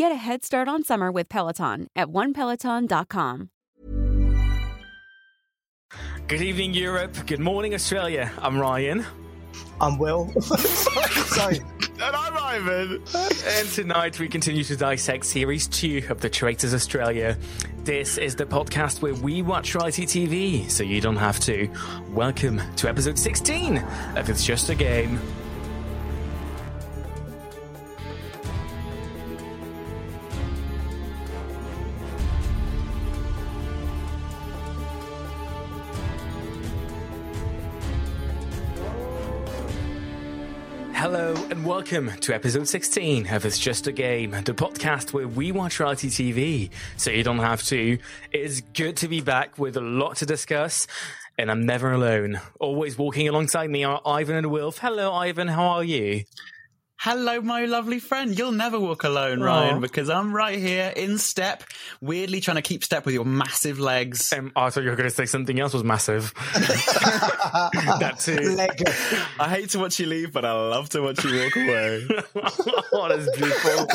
Get a head start on summer with Peloton at onepeloton.com. Good evening, Europe. Good morning, Australia. I'm Rayan. I'm Will. Sorry. And I'm Ivan. and tonight we continue to dissect Series 2 of The Traitors Australia. This is the podcast where we watch reality TV so you don't have to. Welcome to episode 16 of It's Just a Game. Hello and welcome to episode 16 of It's Just a Game, the podcast where we watch reality TV so you don't have to. It is good to be back with a lot to discuss, and I'm never alone. Always walking alongside me are Ivan and Wilf. Hello, Ivan, how are you? Hello, my lovely friend. You'll never walk alone, Rayan, because I'm right here in step, weirdly trying to keep step with your massive legs. Um, I thought you were going to say something else was massive. that too. I hate to watch you leave, but I love to watch you walk away. oh, that's beautiful.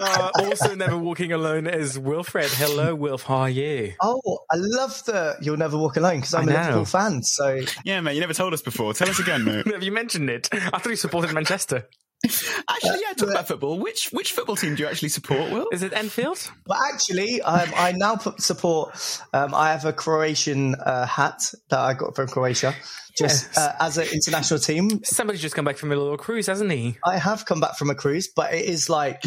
Uh, also, never walking alone is Wilfred. Hello, Wilf. How are you? Oh, I love that you'll never walk alone because I'm I a know. Liverpool fan. So yeah, mate, you never told us before. Tell us again, mate. Have you mentioned it? I thought you supported Manchester. Actually, yeah, talk about football. Which which football team do you actually support, Will? Is it Enfield? Well, actually, um, I now put support. Um, I have a Croatian uh, hat that I got from Croatia, just Yes. uh, as an international team. Somebody's just come back from a little cruise, hasn't he? I have come back from a cruise, but it is like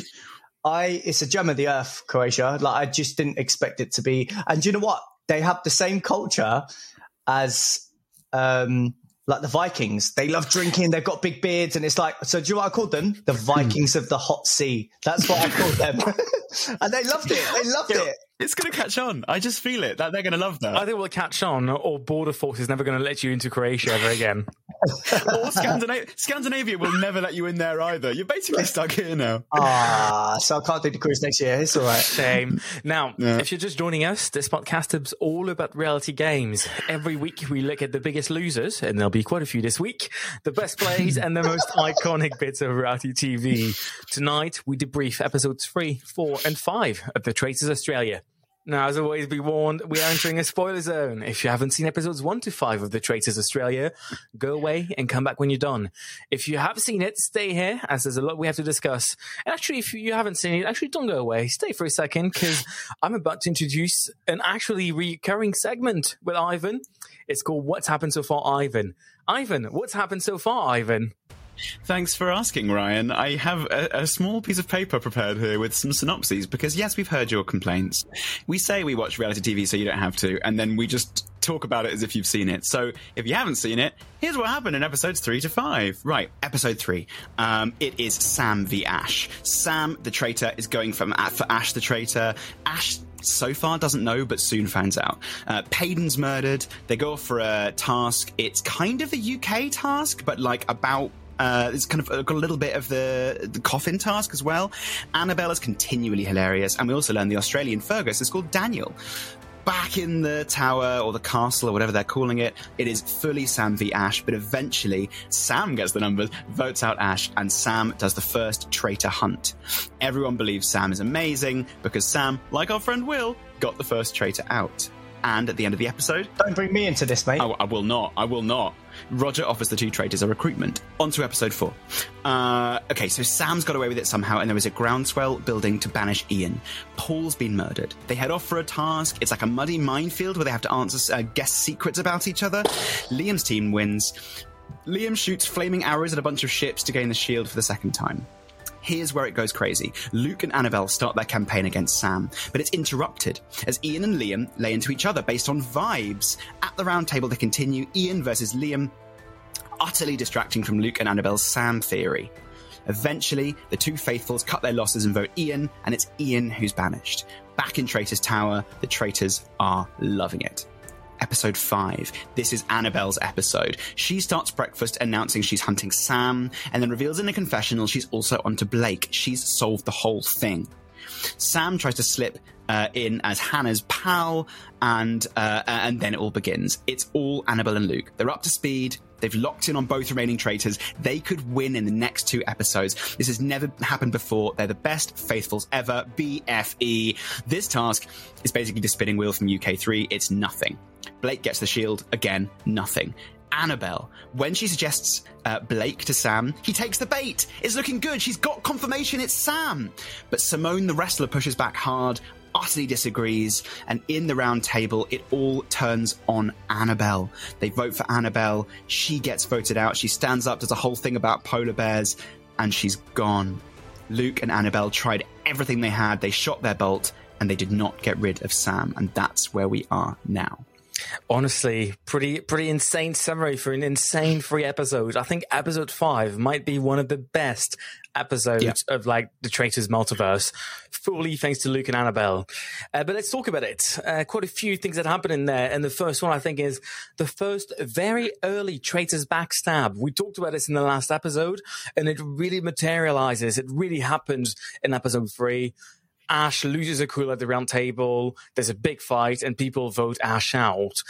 I. It's a gem of the earth, Croatia. Like I just didn't expect it to be. And do you know what? They have the same culture as. Um, like the Vikings, they love drinking. They've got big beards, and it's like. So, do you know what I called them? The hmm. Vikings of the hot sea. That's what I called them, and they loved it. They loved it. It's going to catch on. I just feel it. That they're going to love that. I think we'll catch on, or Border Force is never going to let you into Croatia ever again. or Scandinavia. Scandinavia will never let you in there either. You're basically stuck here now. Ah, so I can't do the cruise next year. It's all right. Shame. Now, Yeah. if you're just joining us, this podcast is all about reality games. Every week we look at the biggest losers, and there'll be quite a few this week, the best plays, and the most iconic bits of reality TV. Tonight, we debrief episodes three, four, and five of The Traitors Australia. Now, as always, be warned, we are entering a spoiler zone. If you haven't seen episodes one to five of The Traitors Australia, go away and come back when you're done. If you have seen it, stay here, as there's a lot we have to discuss. And actually, if you haven't seen it, actually don't go away. Stay for a second, because I'm about to introduce an actually recurring segment with Ivan. It's called What's Happened So Far, Ivan. Ivan, what's happened so far, Ivan? Thanks for asking, Rayan. I have a, a small piece of paper prepared here with some synopses because, yes, we've heard your complaints. We say we watch reality TV so you don't have to, and then we just talk about it as if you've seen it. So, if you haven't seen it, here's what happened in episodes three to five. Right, episode three. Um, it is Sam v Ash. Sam, the traitor, is going from for Ash the traitor. Ash so far doesn't know, but soon finds out. Uh, Payden's murdered. They go off for a task. It's kind of a UK task, but like about. Uh, it's kind of got a little bit of the, the coffin task as well. Annabel is continually hilarious, and we also learn the Australian Fergus is called Daniel. back in the tower or the castle or whatever they're calling it. It is fully Sam v Ash, but eventually Sam gets the numbers, votes out Ash, and Sam does the first traitor hunt. Everyone believes Sam is amazing because Sam, like our friend Will, got the first traitor out. And at the end of the episode, Don't bring me into this, mate. I, I will not. I will not. Rodger offers the two traders a recruitment. On to episode four. Uh, okay, so Sam's got away with it somehow, and there is a groundswell building to banish Ian. Paul's been murdered. They head off for a task. It's like a muddy minefield where they have to answer uh, guess secrets about each other. Liam's team wins. Liam shoots flaming arrows at a bunch of ships to gain the shield for the second time. Here's where it goes crazy. Luke and Annabel start their campaign against Sam, but it's interrupted as Ian and Liam lay into each other based on vibes. At the round table, they continue Ian versus Liam, utterly distracting from Luke and Annabel's Sam theory. Eventually, the two faithfuls cut their losses and vote Ian, and it's Ian who's banished. Back in Traitor's Tower, the traitors are loving it episode 5. This is Annabel's episode. She starts breakfast announcing she's hunting Sam, and then reveals in a confessional she's also onto Blake. She's solved the whole thing. Sam tries to slip uh, in as Hannah's pal, and uh, and then it all begins. It's all Annabel and Luke. They're up to speed. They've locked in on both remaining traitors. They could win in the next two episodes. This has never happened before. They're the best faithfuls ever. BFE. This task is basically the spinning wheel from UK3. It's nothing. Blake gets the shield. Again, nothing. Annabel, when she suggests uh, Blake to Sam, he takes the bait. It's looking good. She's got confirmation it's Sam. But Simone, the wrestler, pushes back hard, utterly disagrees, and in the round table, it all turns on Annabel. They vote for Annabel. She gets voted out. She stands up, does a whole thing about polar bears, and she's gone. Luke and Annabel tried everything they had. They shot their bolt, and they did not get rid of Sam. And that's where we are now. Honestly, pretty pretty insane summary for an insane free episode. I think episode five might be one of the best episodes Yeah. of like the Traitors multiverse, fully thanks to Luke and Annabel. Uh, but let's talk about it. Uh, quite a few things that happen in there, and the first one I think is the first very early Traitors backstab. We talked about this in the last episode, and it really materializes. It really happens in episode three. Ash loses a cool at the round table. There's a big fight, and people vote Ash out.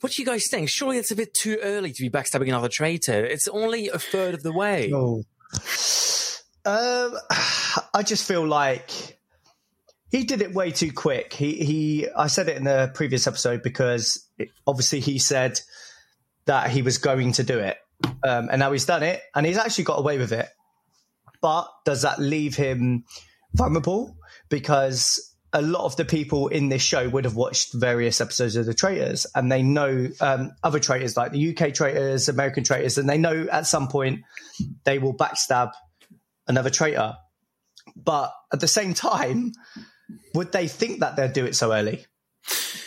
What do you guys think? Surely it's a bit too early to be backstabbing another traitor. It's only a third of the way. Oh. Um, I just feel like he did it way too quick. He he. I said it in the previous episode because it, obviously he said that he was going to do it, um, and now he's done it, and he's actually got away with it. But does that leave him vulnerable? Because a lot of the people in this show would have watched various episodes of the traitors and they know um, other traitors like the UK traitors, American traitors, and they know at some point they will backstab another traitor. But at the same time, would they think that they'd do it so early?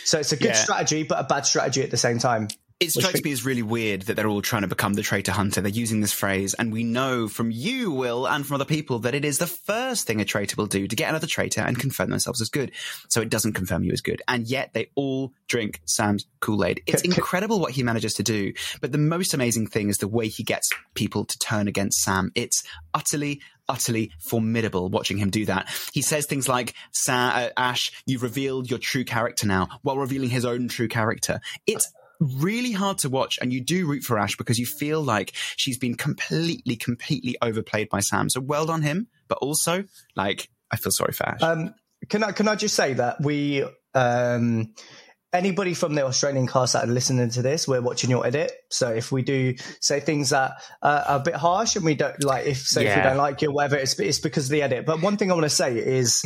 So it's a good Yeah. strategy, but a bad strategy at the same time. It strikes me as really weird that they're all trying to become the traitor hunter. They're using this phrase, and we know from you, Will, and from other people that it is the first thing a traitor will do to get another traitor and confirm themselves as good. So it doesn't confirm you as good. And yet they all drink Sam's Kool Aid. It's incredible what he manages to do. But the most amazing thing is the way he gets people to turn against Sam. It's utterly utterly formidable watching him do that. He says things like, uh, Ash, you've revealed your true character now, while revealing his own true character. It's really hard to watch, and you do root for Ash because you feel like she's been completely, completely overplayed by Sam. So well done him, but also, like, I feel sorry for Ash. Um, can I can I just say that we um, anybody from the Australian cast that are listening to this, we're watching your edit. So if we do say things that are a bit harsh and we don't like, if say if we don't like you, or whatever, it's it's because of the edit. But one thing I want to say is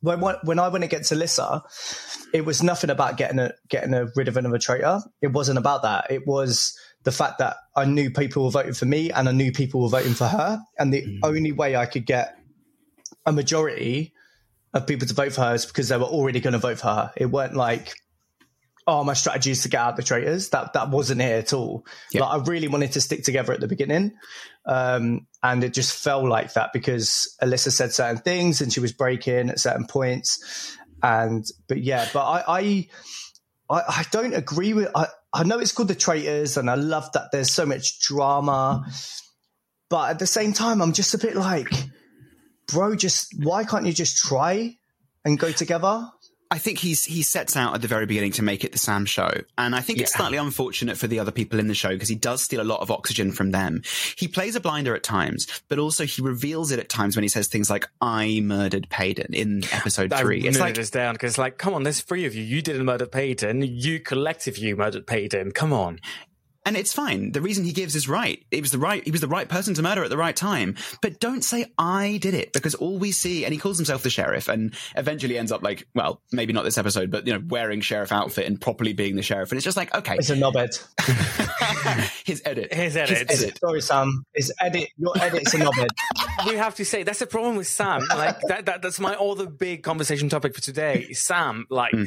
when when I went against Alyssa, it was nothing about getting a getting a, rid of another traitor. It wasn't about that. It was the fact that I knew people were voting for me and I knew people were voting for her, and the mm. only way I could get a majority of people to vote for her is because they were already going to vote for her. It weren't like, oh, my strategy is to get out the traitors. That that wasn't it at all. Yeah. Like I really wanted to stick together at the beginning, um, and it just felt like that because Alyssa said certain things and she was breaking at certain points. And but yeah, but I I, I, I don't agree with. I, I know it's called the traitors, and I love that there's so much drama. But at the same time, I'm just a bit like, bro, just why can't you just try and go together? I think he's he sets out at the very beginning to make it the Sam show, and I think it's slightly unfortunate for the other people in the show because he does steal a lot of oxygen from them. He plays a blinder at times, but also he reveals it at times when he says things like "I murdered Payton" in episode I three. It's like this down because, it's like, come on, there's three of you. You didn't murder Payton. You collectively murdered Payton. Come on. And it's fine. The reason he gives is right. It was the right, he was the right person to murder at the right time. But don't say I did it because all we see, and he calls himself the sheriff and eventually ends up like, well, maybe not this episode, but you know, wearing sheriff outfit and properly being the sheriff. And it's just like, okay, It's a knobhead. his edit. His edit. Sorry, Sam. It's edit. Your edit's a knobhead. we have to say that's the problem with Sam. Like that, that that's my other big conversation topic for today. Sam, like hmm.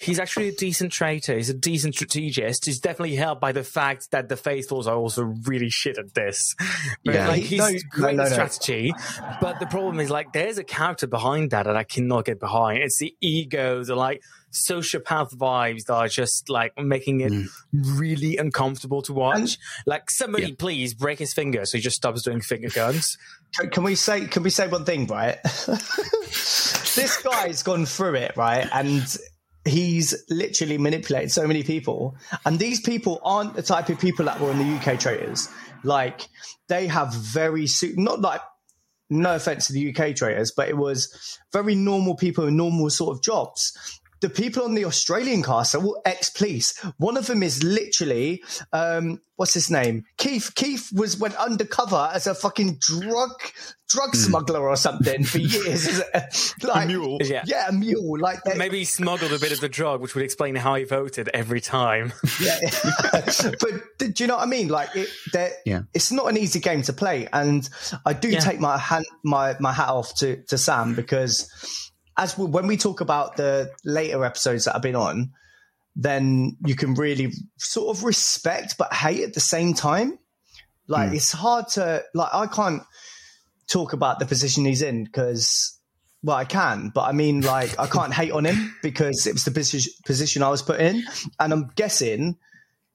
He's actually a decent traitor. He's a decent strategist. He's definitely helped by the fact that the faithfuls are also really shit at this. But Yeah. like he's No, great no, no. strategy. But the problem is like there's a character behind that that I cannot get behind. It's the ego, the like sociopath vibes that are just like making it mm. really uncomfortable to watch. like somebody Yeah. please break his finger so he just stops doing finger guns. Can, can we say? Can we say one thing? Right. this guy's gone through it, right, and he's literally manipulated so many people. And these people aren't the type of people that were in the UK traitors. Like they have very not like. No offense to the UK traitors, but it was very normal people in normal sort of jobs. The people on the Australian cast are all ex-police. One of them is literally, um, what's his name? Keith. Keith was went undercover as a fucking drug drug smuggler or something for years. like, mule. Yeah. yeah, a mule. Like they- Maybe he smuggled a bit of the drug, which would explain how he voted every time. Yeah. but do you know what I mean? Like, it, Yeah. it's not an easy game to play, and I do Yeah. take my hand, my my hat off to to Sam because as we, when we talk about the later episodes that I've been on, then you can really sort of respect but hate at the same time. Like, hmm. it's hard to like. I can't talk about the position he's in because. Well, I can, but I mean, like, I can't hate on him because it was the position position I was put in, and I'm guessing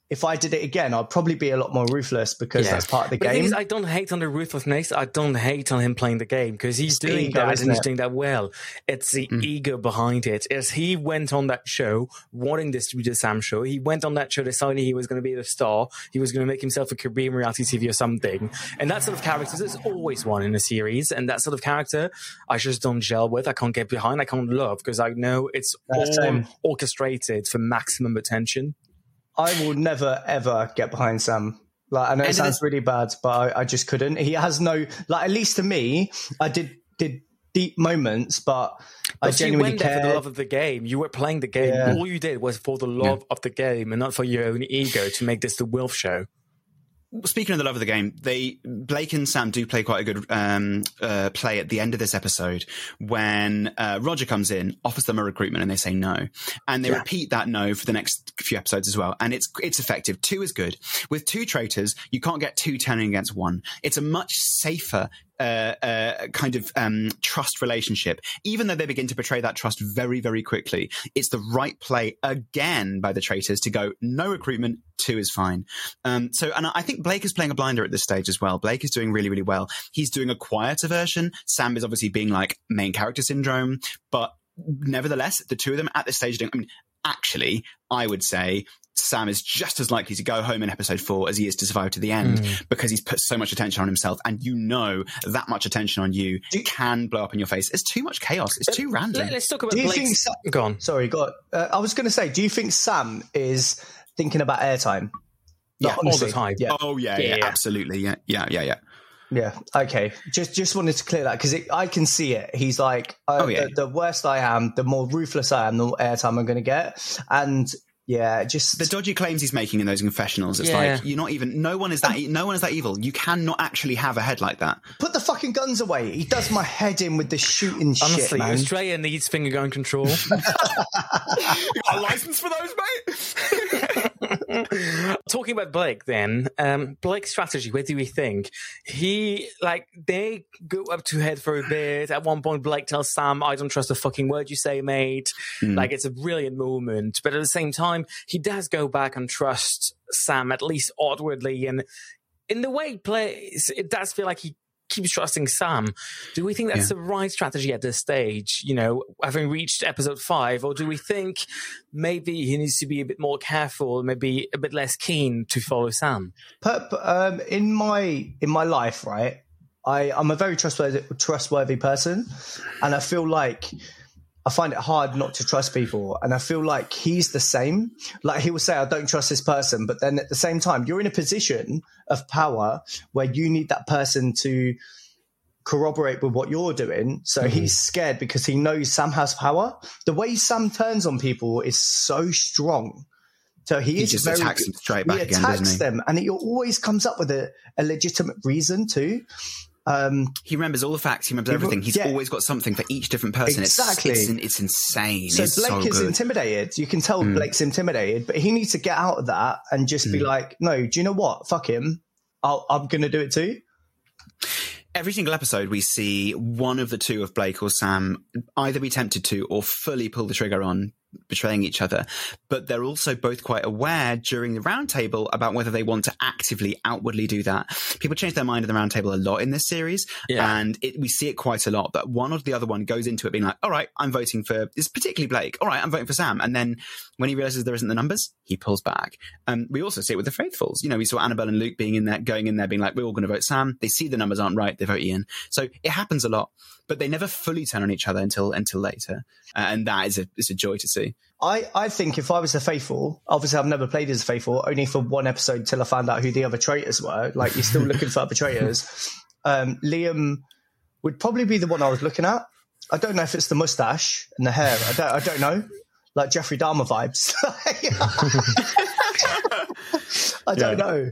if I did it again, I'd probably be a lot more ruthless because that's part of the But game. is, I don't hate on the ruthlessness. I don't hate on him playing the game because he's It's doing ego, that and he's doing that well. It's the Mm. ego behind it. As he went on that show, wanting this to be the Sam show, he went on that show deciding he was going to be the star. He was going to make himself a career in reality TV or something. And that sort of character, there's always one in a series. And that sort of character, I just don't gel with. I can't get behind. I can't love because I know it's Yeah, all same. orchestrated for maximum attention. I will never ever get behind Sam. Like I know it And sounds there's- really bad, but I, I just couldn't. He has no like. At least to me, I did did deep moments, but I But genuinely went there for the love of the game. You were playing the game. Yeah. All you did was for the love of the game and not for your own ego to make this the Wilf show. Speaking of the love of the game, they Blake and Sam do play quite a good um, uh, play at the end of this episode when uh, Rodger comes in, offers them a recruitment, and they say no, and they repeat that no for the next few episodes as well. And it's it's effective. Two is good. With two traitors, you can't get two turning against one. It's a much safer uh, uh, kind of um, trust relationship. Even though they begin to betray that trust very, very quickly, it's the right play again by the traitors to go no recruitment. Two is fine. Um, so, and I think Blake is playing a blinder at this stage as well. Blake is doing really, really well. He's doing a quieter version. Sam is obviously being like main character syndrome, but nevertheless, the two of them at this stage doing. I mean, actually, I would say Sam is just as likely to go home in episode four as he is to survive to the end because he's put so much attention on himself. And you know that much attention on you can blow up in your face. It's too much chaos. It's too random. Let, us talk about Do you Blake's. think Sa- Go on. Sorry, God. Uh, I was going to say, do you think Sam is thinking about airtime? Yeah, Like, all the time. Yeah. Oh yeah, yeah, Yeah, yeah. absolutely, yeah, yeah, yeah, yeah. Yeah. Okay. Just just wanted to clear that because I can see it. He's like, uh, Oh, yeah. the, the worse I am, the more ruthless I am, the more airtime I'm going to get. And yeah, just The dodgy claims he's making in those confessionals. It's Yeah. like you're not even. No one is that. e- No one is that evil. You cannot actually have a head like that. put the fucking guns away. He does my head in with the shooting shit, Honestly, man. Australia needs finger gun control. You got a license for those, mate? Talking about Blake, then um, Blake's strategy. Where do we think he like they go up to head for a bit? At one point, Blake tells Sam, "I don't trust a fucking word you say, mate." Like it's a brilliant moment, but at the same time, he does go back and trust Sam at least outwardly, and in the way he plays, it does feel like he keeps trusting Sam. Do we think that's Yeah. the right strategy at this stage? You know, having reached episode five, or do we think maybe he needs to be a bit more careful, maybe a bit less keen to follow Sam? Per, per- um, in my in my life, right, I I'm a very trustworthy trustworthy person, and I feel like I find it hard not to trust people, and I feel like he's the same. Like he will say, "I don't trust this person," but then at the same time, you're in a position of power where you need that person to corroborate with what you're doing. So mm-hmm. he's scared because he knows Sam has power. The way Sam turns on people is so strong. So he, He is just very, attacks them straight back he again, attacks them, and he always comes up with a, a legitimate reason too. Um, He remembers all the facts. He remembers He- everything. He's yeah. always got something for each different person. Exactly. It's, it's, it's insane. so it's Blake so is good. Hmm. intimidated. You can tell Blake's intimidated, but he needs to get out of that and just be like, "No, do you know what? Fuck him. I'll, I'm going to do it too." Every single episode, we see one of the two of Blake or Sam either be tempted to or fully pull the trigger on betraying each other. But they're also both quite aware during the roundtable about whether they want to actively, outwardly do that. People change their mind in the roundtable a lot in this series, Yeah. and it, we see it quite a lot. That one or the other one goes into it being like, "All right, I'm voting for this, particularly Blake. All right, I'm voting for Sam." And then when he realizes there isn't the numbers, he pulls back. Um, we also see it with the faithfuls. You know, we saw Annabel and Luke being in there, going in there, being like, "We're all going to vote Sam." They see the numbers aren't right, they vote Ian. So it happens a lot, but they never fully turn on each other until until later, uh, and that is a is a joy to see. I, I think if I was a faithful, obviously I've never played as a faithful, only for one episode till I found out who the other traitors were. Like you're still looking for other traitors. Um, Liam would probably be the one I was looking at. I don't know if it's the mustache and the hair. I don't. I don't know. Like Jeffrey Dahmer vibes. I don't know.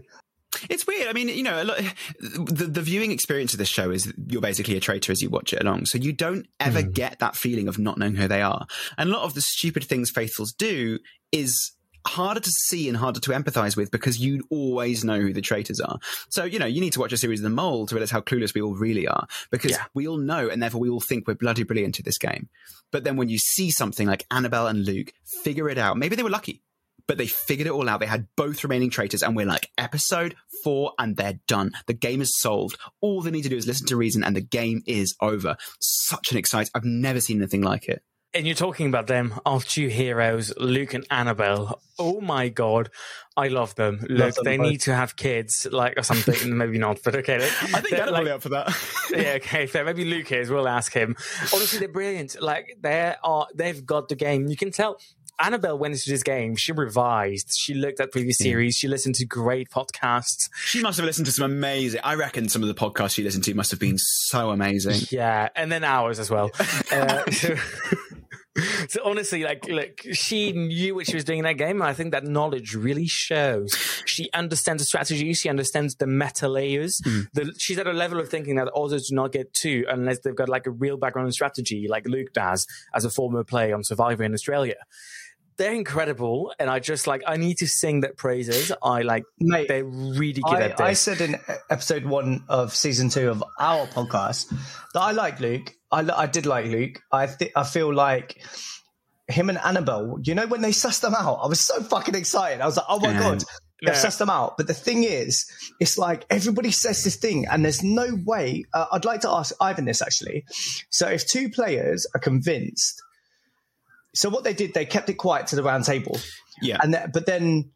It's weird. I mean, you know, a lot, the the viewing experience of this show is you're basically a traitor as you watch it along. So you don't ever hmm. get that feeling of not knowing who they are. And a lot of the stupid things faithfuls do is harder to see and harder to empathize with because you always know who the traitors are. So, you know, you need to watch a series of The Mole to realize how clueless we all really are because Yeah. we all know and therefore we all think we're bloody brilliant at this game. But then when you see something like Annabel and Luke figure it out, maybe they were lucky but they figured it all out. They had both remaining traitors, and we're like, episode four, and they're done. The game is solved. All they need to do is listen to reason, and the game is over. Such an exciting. I've never seen anything like it. And you're talking about them, our two heroes, Luke and Annabel. Oh my god, I love them. Look, them they both. need to have kids, like or something. Maybe not, but okay. I think They're Annabel like- up for that. yeah, okay, fair. Maybe Luke is. We'll ask him. Honestly, they're brilliant. Like they are. They've got the game. You can tell. Annabel went into this game. She revised. She looked at previous series. She listened to great podcasts. she must have listened to some amazing. I reckon some of the podcasts she listened to must have been so amazing. Yeah, and then ours as well. Uh, so, so honestly, like, look, she knew what she was doing in that game, and I think that knowledge really shows. She understands the strategy. She understands the meta layers. The, she's at a level of thinking that others do not get to unless they've got like a real background in strategy, like Luke does as a former player on Survivor in Australia. They're incredible, and I just like I need to sing their praises. I like Mate, they're really good I, at this. I said in episode one of season two of our podcast that I like Luke. I, I did like Luke. I th- I feel like him and Annabel. You know when they sussed them out, I was so fucking excited. I was like, oh my Yeah. god, they've Yeah. sussed them out. But the thing is, it's like everybody says this thing, and there's no way. Uh, I'd like to ask Ivan this actually. So if two players are convinced. So what they did, they kept it quiet to the round table. Yeah. And th- but then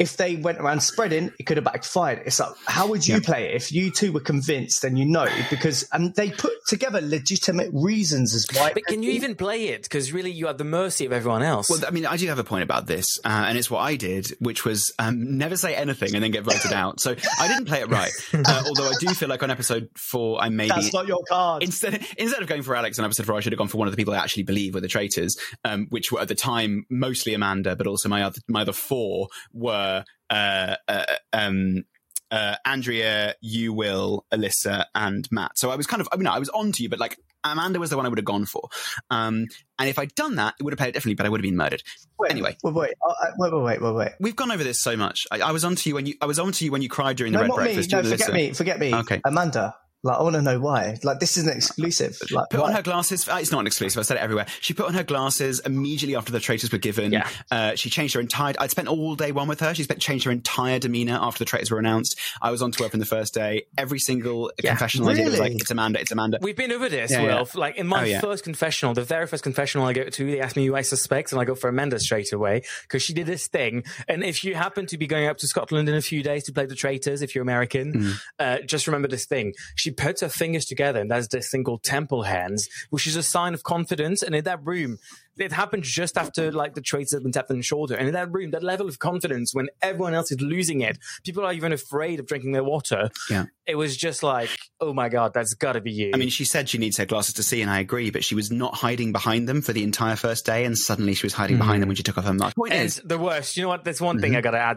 if they went around spreading, it could have backfired. It's like, how would you play it if you two were convinced and you know? Because and they put together legitimate reasons as why. but can you even play it? Because really, you are at the mercy of everyone else. Well, I mean, I do have a point about this, uh, and it's what I did, which was um, never say anything and then get voted out. So I didn't play it right. Uh, although I do feel like on episode four, I maybe That's not your card. instead instead of going for Alex on episode four, I should have gone for one of the people I actually believe were the traitors, um, which were at the time mostly Amanda, but also my other my other four were uh, uh, um, uh, Andrea, you, Will, Alyssa, and Matt. So I was kind of I mean I was on to you, but like Amanda was the one I would have gone for. Um, and if I'd done that, it would have played it differently, but I would have been murdered. Wait, anyway. wait, wait, uh, uh, wait, wait, wait, wait, wait. We've gone over this so much. I, I was on to you when you I was on to you when you cried during the No, red not me. breakfast. No, forget me. Forget me. Okay. Amanda. Like, I want to know why. Like, this isn't exclusive. Like, Put why? on her glasses. uh, It's not an exclusive. I said it everywhere. She put on her glasses immediately after the traitors were given. Yeah. Uh, she changed her entire. I'd spent all day one with her. She spent changed her entire demeanor after the traitors were announced. I was on tour from the first day. Every single Yeah. confessional I did was like, "It's Amanda. It's Amanda." We've been over this, Yeah, Will. yeah. Like in my Oh, yeah. first confessional, the very first confessional I go to, they ask me who I suspect, and I go for Amanda straight away because she did this thing. And if you happen to be going up to Scotland in a few days to play the traitors, if you're American, Mm. uh, just remember this thing. She puts her fingers together, and there's this thing called temple hands, which is a sign of confidence. And in that room, it happened just after like the traitors had been tapped on the shoulder. And in that room, that level of confidence when everyone else is losing it, people are even afraid of drinking their water. Yeah. It was just like, oh my God, that's got to be you. I mean, she said she needs her glasses to see, and I agree. But she was not hiding behind them for the entire first day, and suddenly she was hiding behind them when she took off her mask. Point And is, the worst. You know what? There's one Mm-hmm. thing I got to add.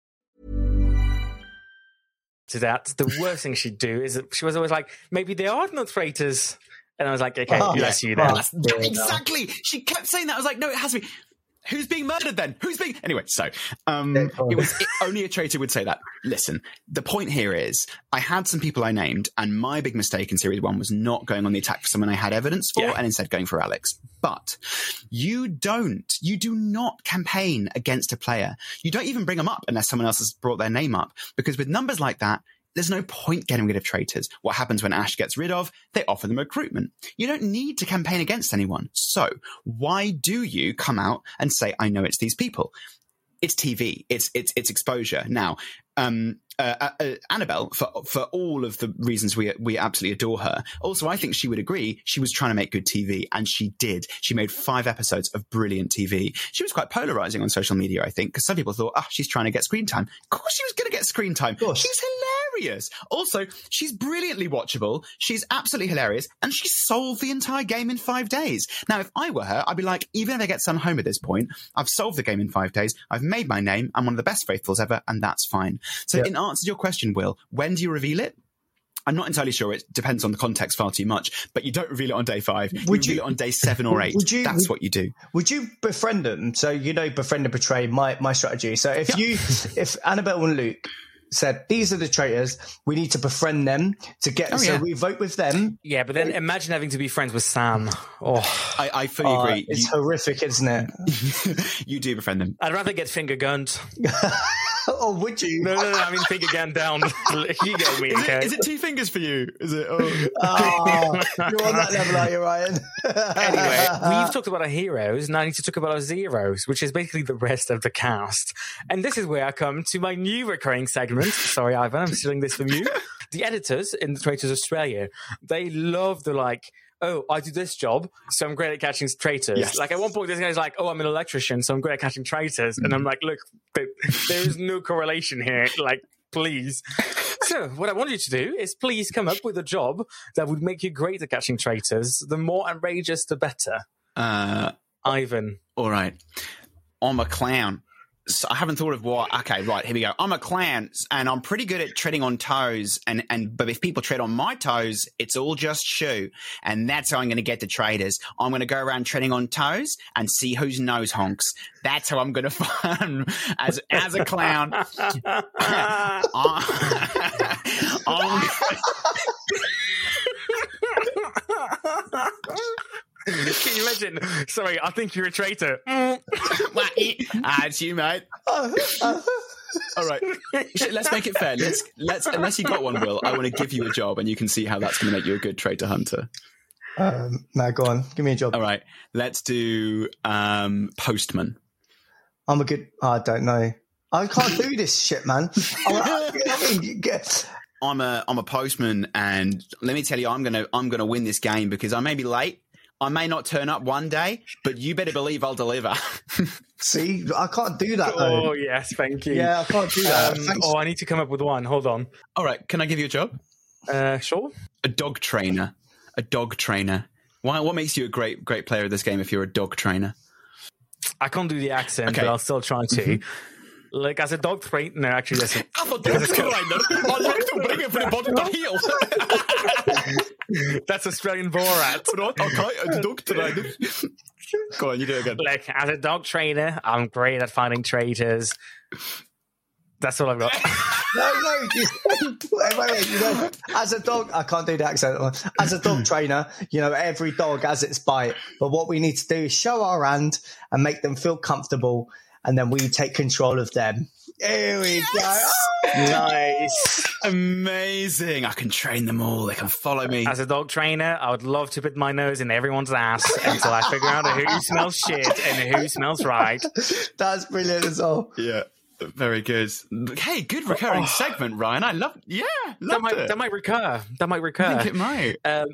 To that, the worst thing she'd do is that she was always like, maybe they are not traitors. And I was like, okay, Oh, that's you yeah. then. Oh, That's- exactly. She kept saying that. I was like, no, it has to be. Who's being murdered then? Who's being anyway? So, um, Yeah, go on. it was it, only a traitor would say that. Listen, the point here is, I had some people I named, and my big mistake in series one was not going on the attack for someone I had evidence for, Yeah. and instead going for Alex. But you don't, you do not campaign against a player. You don't even bring them up unless someone else has brought their name up, because with numbers like that. There's no point getting rid of traitors. What happens when Ash gets rid of? They offer them recruitment. You don't need to campaign against anyone. So why do you come out and say, I know it's these people? It's TV. It's it's it's exposure. Now, um, uh, uh, uh, Annabel, for for all of the reasons we we absolutely adore her. Also, I think she would agree. She was trying to make good TV, and she did. She made five episodes of brilliant TV. She was quite polarizing on social media, I think, because some people thought, ah, she's trying to get screen time. Of course, she was going to get screen time. She's hilarious. Also, she's brilliantly watchable. She's absolutely hilarious, and she solved the entire game in five days. Now, if I were her, I'd be like, even if I get some home at this point, I've solved the game in five days. I've made my name. I'm one of the best faithfuls ever, and that's fine. So, Yeah. in answer to your question, Will, when do you reveal it? I'm not entirely sure. It depends on the context far too much. But you don't reveal it on day five. You Would reveal you- it on day seven or eight. Would you- That's would- what you do. Would you befriend them? So you know, befriend and betray. My my strategy. So if you, if Annabel and Luke said these are the traitors, we need to befriend them to get. Oh, so yeah. we vote with them. Yeah, but then imagine having to be friends with Sam. Oh, I, I fully Uh, agree. it's You, horrific, isn't it? you do befriend them. I'd rather get finger gunned. oh, would you? No, no, no. I mean finger gunned down. you get me, Is okay? it, is it two fingers for you? Is it? Oh. Oh, you're on that level, are you, Rayan? anyway, we've talked about our heroes. Now I need to talk about our zeros, which is basically the rest of the cast. And this is where I come to my new recurring segment. Sorry, Ivan, I'm stealing this from you. The editors in the Traitors Australia, they love the like, oh, I do this job, so I'm great at catching traitors. Yes. Like at one point, this guy's like, oh, I'm an electrician, so I'm great at catching traitors. And I'm like, look, there is no correlation here. Like, please. So, what I want you to do is please come up with a job that would make you great at catching traitors. The more outrageous, the better. Uh, Ivan. all right. I'm a clown. So I haven't thought of what. Okay, right here we go. I'm a clown, and I'm pretty good at treading on toes. And and but if people tread on my toes, it's all just shoe, and that's how I'm going to get the traders. I'm going to go around treading on toes and see whose nose honks. That's how I'm going to find as as a clown. I'm, Can you imagine? Sorry, I think you're a traitor. That's you, mate. All right, let's make it fair. Let's let's unless you got one, Will. I want to give you a job, and you can see how that's going to make you a good traitor hunter. Um, now go on, give me a job. All right, let's do um, postman. I'm a good. I don't know. I can't do this shit, man. I, I mean, I'm a I'm a postman, and let me tell you, I'm gonna I'm gonna win this game because I may be late. I may not turn up one day, but you better believe I'll deliver. see, I can't do that. Though. Oh yes, thank you. Yeah, I can't do that. Um, oh, I need to come up with one. Hold on. All right, can I give you a job? Uh, sure. A dog trainer. A dog trainer. Why? What makes you a great great player of this game if you're a dog trainer? I can't do the accent, Okay. Mm-hmm. but I'll still try to. Like as a dog trainer, actually, listen. I'm a dog trainer. I like to bring everybody to heel. That's Australian Borat. okay, a dog trainer. Go on, you do it again. Like as a dog trainer, I'm great at finding traitors. That's all I've got. No, no. You, wait, wait, wait. You know, as a dog, I can't do the accent. As a dog trainer, you know, every dog has its bite. But what we need to do is show our hand and make them feel comfortable, and then we take control of them. Here we go. nice. Amazing. I can train them all. They can follow me. As a dog trainer, I would love to put my nose in everyone's ass until I figure out who smells shit and who smells right. That's brilliant as well. Yeah. Very good. Hey, good recurring segment, Rayan. I love. Yeah, That might, it. that might recur. That might recur. I think it might. Um,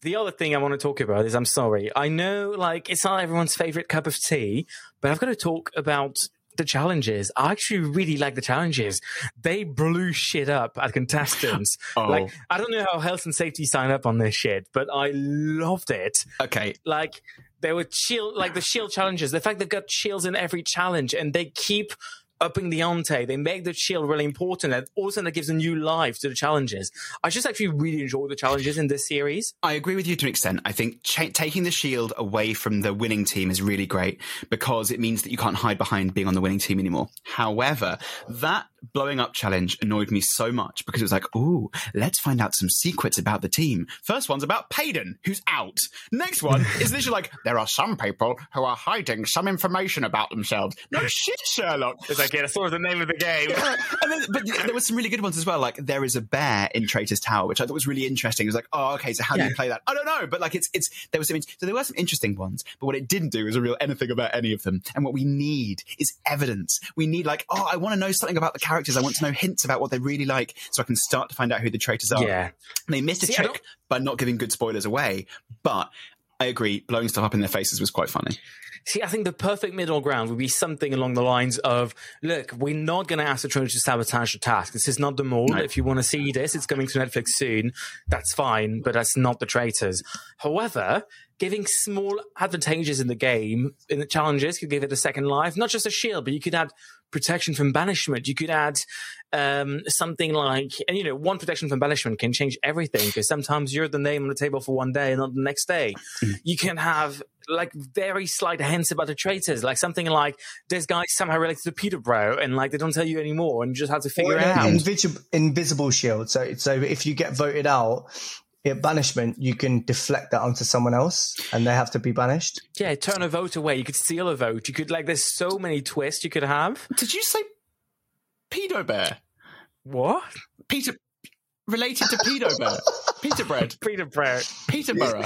the other thing I want to talk about is I'm sorry. I know like it's not everyone's favorite cup of tea, but I've got to talk about the challenges. I actually really like the challenges. They blew shit up at contestants. Oh. Like I don't know how health and safety signed up on this shit, but I loved it. Okay. Like there were shield like the shield challenges. The fact they've got shields in every challenge and they keep upping the ante. They make the shield really important and all of a sudden that gives a new life to the challenges. I just actually really enjoy the challenges in this series. I agree with you to an extent. I think cha- taking the shield away from the winning team is really great because it means that you can't hide behind being on the winning team anymore. However, that blowing up challenge annoyed me so much because it was like, ooh, let's find out some secrets about the team. First one's about Payden, who's out. Next one is literally like, there are some people who are hiding some information about themselves. No shit, Sherlock. It's like, yeah, that's sort of the name of the game. and then, but there were some really good ones as well. Like there is a bear in Traitor's Tower, which I thought was really interesting. It was like, oh, okay, so how do you play that? I don't know, but like it's it's there was some in- so there were some interesting ones, but what it didn't do is reveal anything about any of them. And what we need is evidence. We need like, oh, I want to know something about the characters. I want to know hints about what they really like, so I can start to find out who the traitors are. Yeah. they missed a See, trick by not giving good spoilers away, but. I agree. Blowing stuff up in their faces was quite funny. See, I think the perfect middle ground would be something along the lines of, look, we're not going to ask the Trojans to sabotage the task. This is not the Mole. No. If you want to see this, it's coming to Netflix soon. That's fine, but that's not the traitors. However, giving small advantages in the game, in the challenges, could give it a second life. Not just a shield, but you could add protection from banishment. You could add um, something like, and you know, one protection from banishment can change everything because sometimes you're the name on the table for one day and not the next day. you can have like very slight hints about the traitors, like something like this guy somehow related to Peterborough, and like they don't tell you anymore, and you just have to figure it out. invisible, invisible shield. So, so if you get voted out, at banishment, you can deflect that onto someone else, and they have to be banished. yeah, turn a vote away. You could steal a vote. You could like. There's so many twists you could have. Did you say pedo bear? What? Peter related to pedo bear? Peter bread. Peter Peterborough. Peterborough.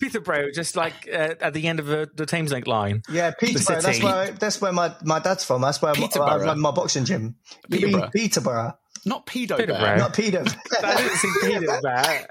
Peterborough, just like uh, at the end of the, the Thameslink line. Yeah, Peterborough. That's where that's where my, my dad's from. That's where I, I Peterborough. run my boxing gym. Peterborough. Peterborough, Not pedo Peterborough. bear. not Peter. I didn't see Peterborough.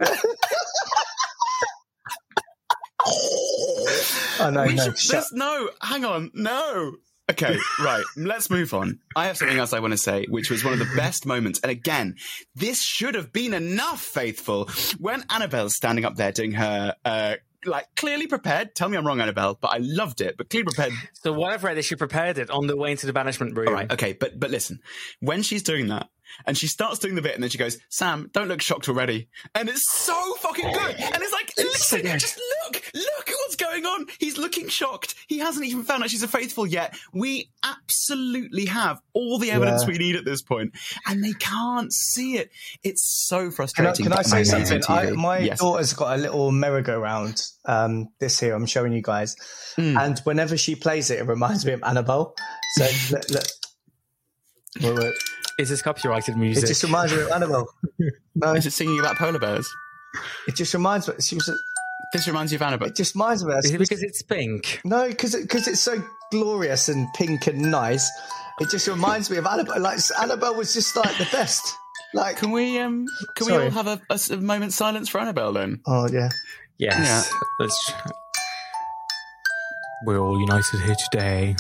oh no, We no, should- shut. there's no, hang on, no. Okay, right. Let's move on. I have something else I want to say, which was one of the best moments. And again, this should have been enough, faithful. When Annabel's standing up there doing her, uh, like clearly prepared. Tell me I'm wrong, Annabel, but I loved it. But clearly prepared. so what I've read is she prepared it on the way into the banishment room. All right, okay, but but listen, when she's doing that and she starts doing the bit, and then she goes, "Sam, don't look shocked already," and it's so fucking good, and it's like, listen, good. just look, look at what's going on. He's looking shocked. He hasn't even found out she's a faithful yet. We absolutely have all the evidence Yeah. we need at this point, and they can't see it. It's so Can I, frustrating. can I say amazing something? I, my Yes. daughter's got a little merry-go-round. Um, this here, I'm showing you guys, Hmm. and whenever she plays it, it reminds me of Annabel. So look, look. Wait, wait. Is this copyrighted music? It just reminds me of Annabel. No, Is it singing about polar bears? it just reminds me. She was. This reminds you of Annabel. It just reminds me. Of Is it because it's pink? No, because because it's so glorious and pink and nice. It just reminds me of Annabel. Like Annabel was just like the best. Like Can we um can Sorry. we all have a, a s- a moment's silence for Annabel then? oh yeah. Yes. Let's. We're all united here today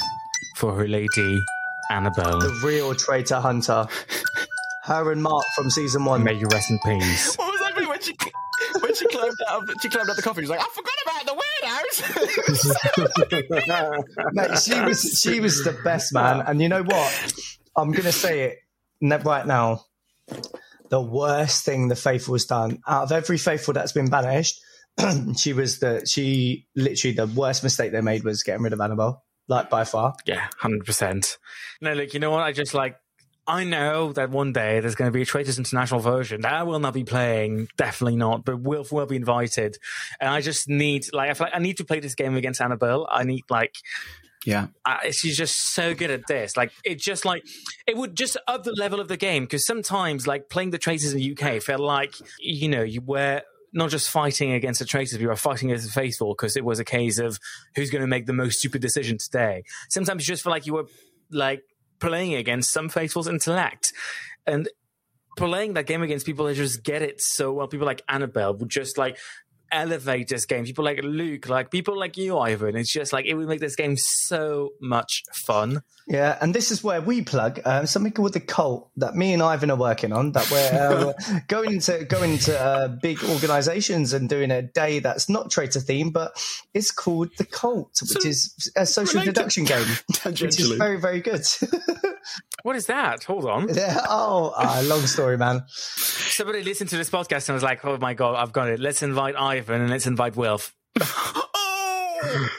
for her lady, Annabel. the real traitor hunter. Her and Mark from season one. May you rest in peace. climbed out of she climbed out the coffin? She's like, I forgot about the weirdos. Mate, she was she was the best man. And you know what? I'm gonna say it right now. The worst thing the faithful has done out of every faithful that's been banished, she was the she literally the worst mistake they made was getting rid of Annabel. Like by far. Yeah, hundred percent. No, look, you know what? I just like. I know that one day there's going to be a Traitors International version that I will not be playing. Definitely not, but Wilf will be invited. And I just need, like, I feel like I need to play this game against Annabel. I need, like, yeah. uh, she's just so good at this. Like it just like it would just up the level of the game because sometimes like playing the traitors in the UK felt like you know you were not just fighting against the traitors, you were fighting against the faithful because it was a case of who's going to make the most stupid decision today. Sometimes you just feel like you were like playing against some faithful's intellect and playing that game against people that just get it so well. People like Annabel would just like elevate this game. People like Luke, like people like you, Ivan. It's just like it would make this game so much fun. Yeah, and this is where we plug um, something called the cult that me and Ivan are working on. That we're uh, going into going to uh, big organisations and doing a day that's not traitor themed, but it's called the cult, which So, is a social deduction game, which is very very good. What is that? Hold on. yeah, oh, ah, long story, man. Somebody listened to this podcast and was like, "Oh my god, I've got it. Let's invite Ivan and let's invite Wilf." Oh!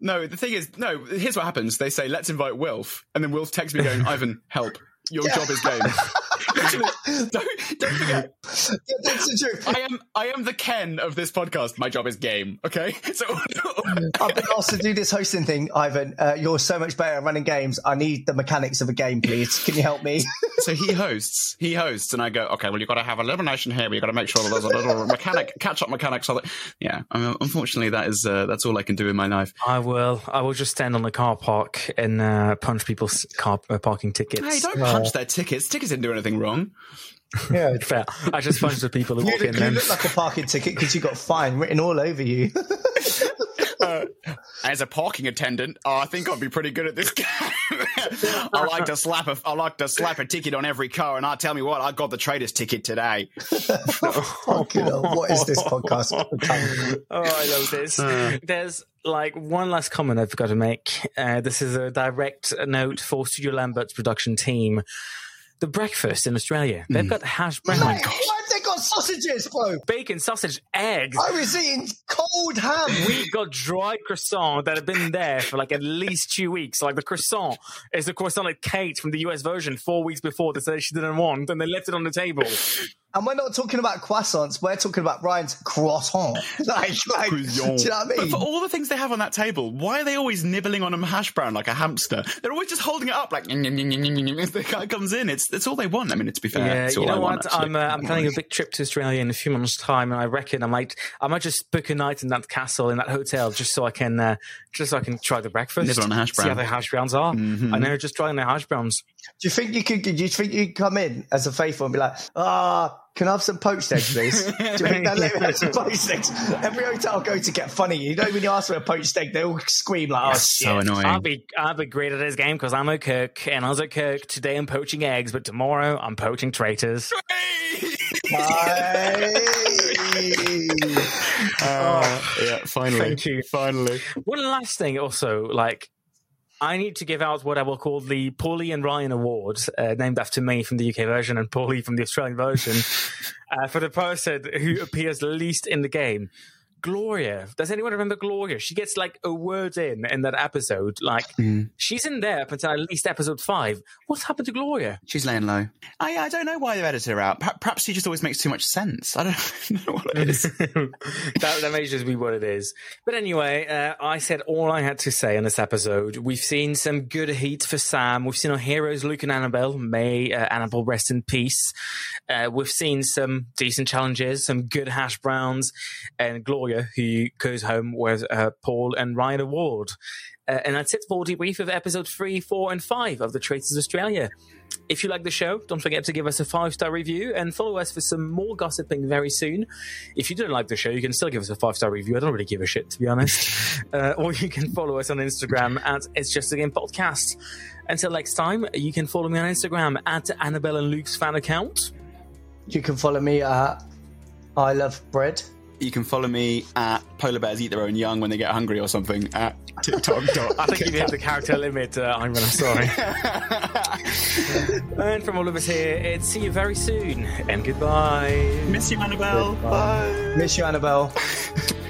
no, the thing is, no. Here's what happens: they say, "Let's invite Wilf," and then Wilf texts me going, "Ivan, help! Your job is game." Literally, don't, don't forget, Yeah, that's the truth. I am I am the Ken of this podcast. My job is game. Okay, so I've been asked to do this hosting thing, Ivan. Uh, you're so much better at running games. I need the mechanics of a game, please. Can you help me? so he hosts, he hosts, and I go, okay, well, you've got to have elimination here. but You've got to make sure that there's a little mechanic, catch up mechanic. So that, yeah, I mean, unfortunately, that is uh, that's all I can do in my life. I will. I will just stand on the car park and uh, punch people's car uh, parking tickets. Hey, don't punch their tickets. Tickets didn't do anything wrong. yeah. Fair. I just punch the people who You walk look, in. you Then look like a parking ticket because you got fine written all over you. As a parking attendant, oh, I think I'd be pretty good at this game. I like to slap a, I like to slap a ticket on every car, and I tell me what, I got the trader's ticket today. Fucking hell, what is this podcast? oh, I love this. There's like one last comment I've got to make. Uh, this is a direct note for Studio Lambert's production team. The breakfast in Australia, they've hmm. got hash brown, Mate, why have they got sausages, bro? bacon, sausage, eggs. I was eating cold ham. we got dried croissant that had been there for like at least two weeks. Like the croissant is the croissant that Kate from the US version four weeks before they said she didn't want, and they left it on the table. And we're not talking about croissants. We're talking about Rayan's croissant. Like, like do you know what I mean? But for all the things they have on that table, why are they always nibbling on a hash brown like a hamster? They're always just holding it up like as the guy comes in. It's that's all they want. I mean, to be fair, Yeah, it's you know I what? actually. I'm uh, I'm planning a big trip to Australia in a few months' time, and I reckon I might I might just book a night in that castle in that hotel just so I can uh, just so I can try the breakfast, Nibble on a hash see how the hash browns are. I know, just trying the hash browns. Do you think you could? Do you think you could come in as a faithful and be like, ah, can I have some poached eggs, please? Do you think they'll let me have some poached eggs? Every hotel I go to get funny. You know, when you ask for a poached egg, they all scream like, oh, shit. so annoying. I'll be I'll be great at this game because I'm a cook, and as a cook today I'm poaching eggs, but tomorrow I'm poaching traitors. Uh, yeah, finally, Thank you. finally. One last thing, also, like, I need to give out what I will call the Paulie and Rayan Award, uh, named after me from the UK version and Paulie from the Australian version, uh, for the person who appears least in the game. Gloria. Does anyone remember Gloria? She gets like a word in in that episode. Like Mm. she's in there up until at least episode five. What's happened to Gloria? She's laying low. I, I don't know why they've edited her out. Perhaps she just always makes too much sense. I don't know what it is. that, that may just be what it is. But anyway, uh, I said all I had to say in this episode. We've seen some good heat for Sam. We've seen our heroes, Luke and Annabel. May uh, Annabel rest in peace. Uh, we've seen some decent challenges, some good hash browns, and Gloria, who goes home with uh, Paul and Rayan Award. Uh, and that's it for debrief of episode three, four, and five of the Traitors Australia. If you like the show, don't forget to give us a five star review and follow us for some more gossiping very soon. If you don't like the show, you can still give us a five star review. I don't really give a shit, to be honest. uh, or you can follow us on Instagram at It's Just a Game Podcast. Until next time, you can follow me on Instagram at Annabel and Luke's fan account. You can follow me at I Love Bread. You can follow me at Polar Bears Eat Their Own Young when they get hungry or something at TikTok. I think you've hit the character limit, uh, I'm really sorry. and from all of us here, it's see you very soon and goodbye. Miss you, Annabel. Bye. Miss you, Annabel.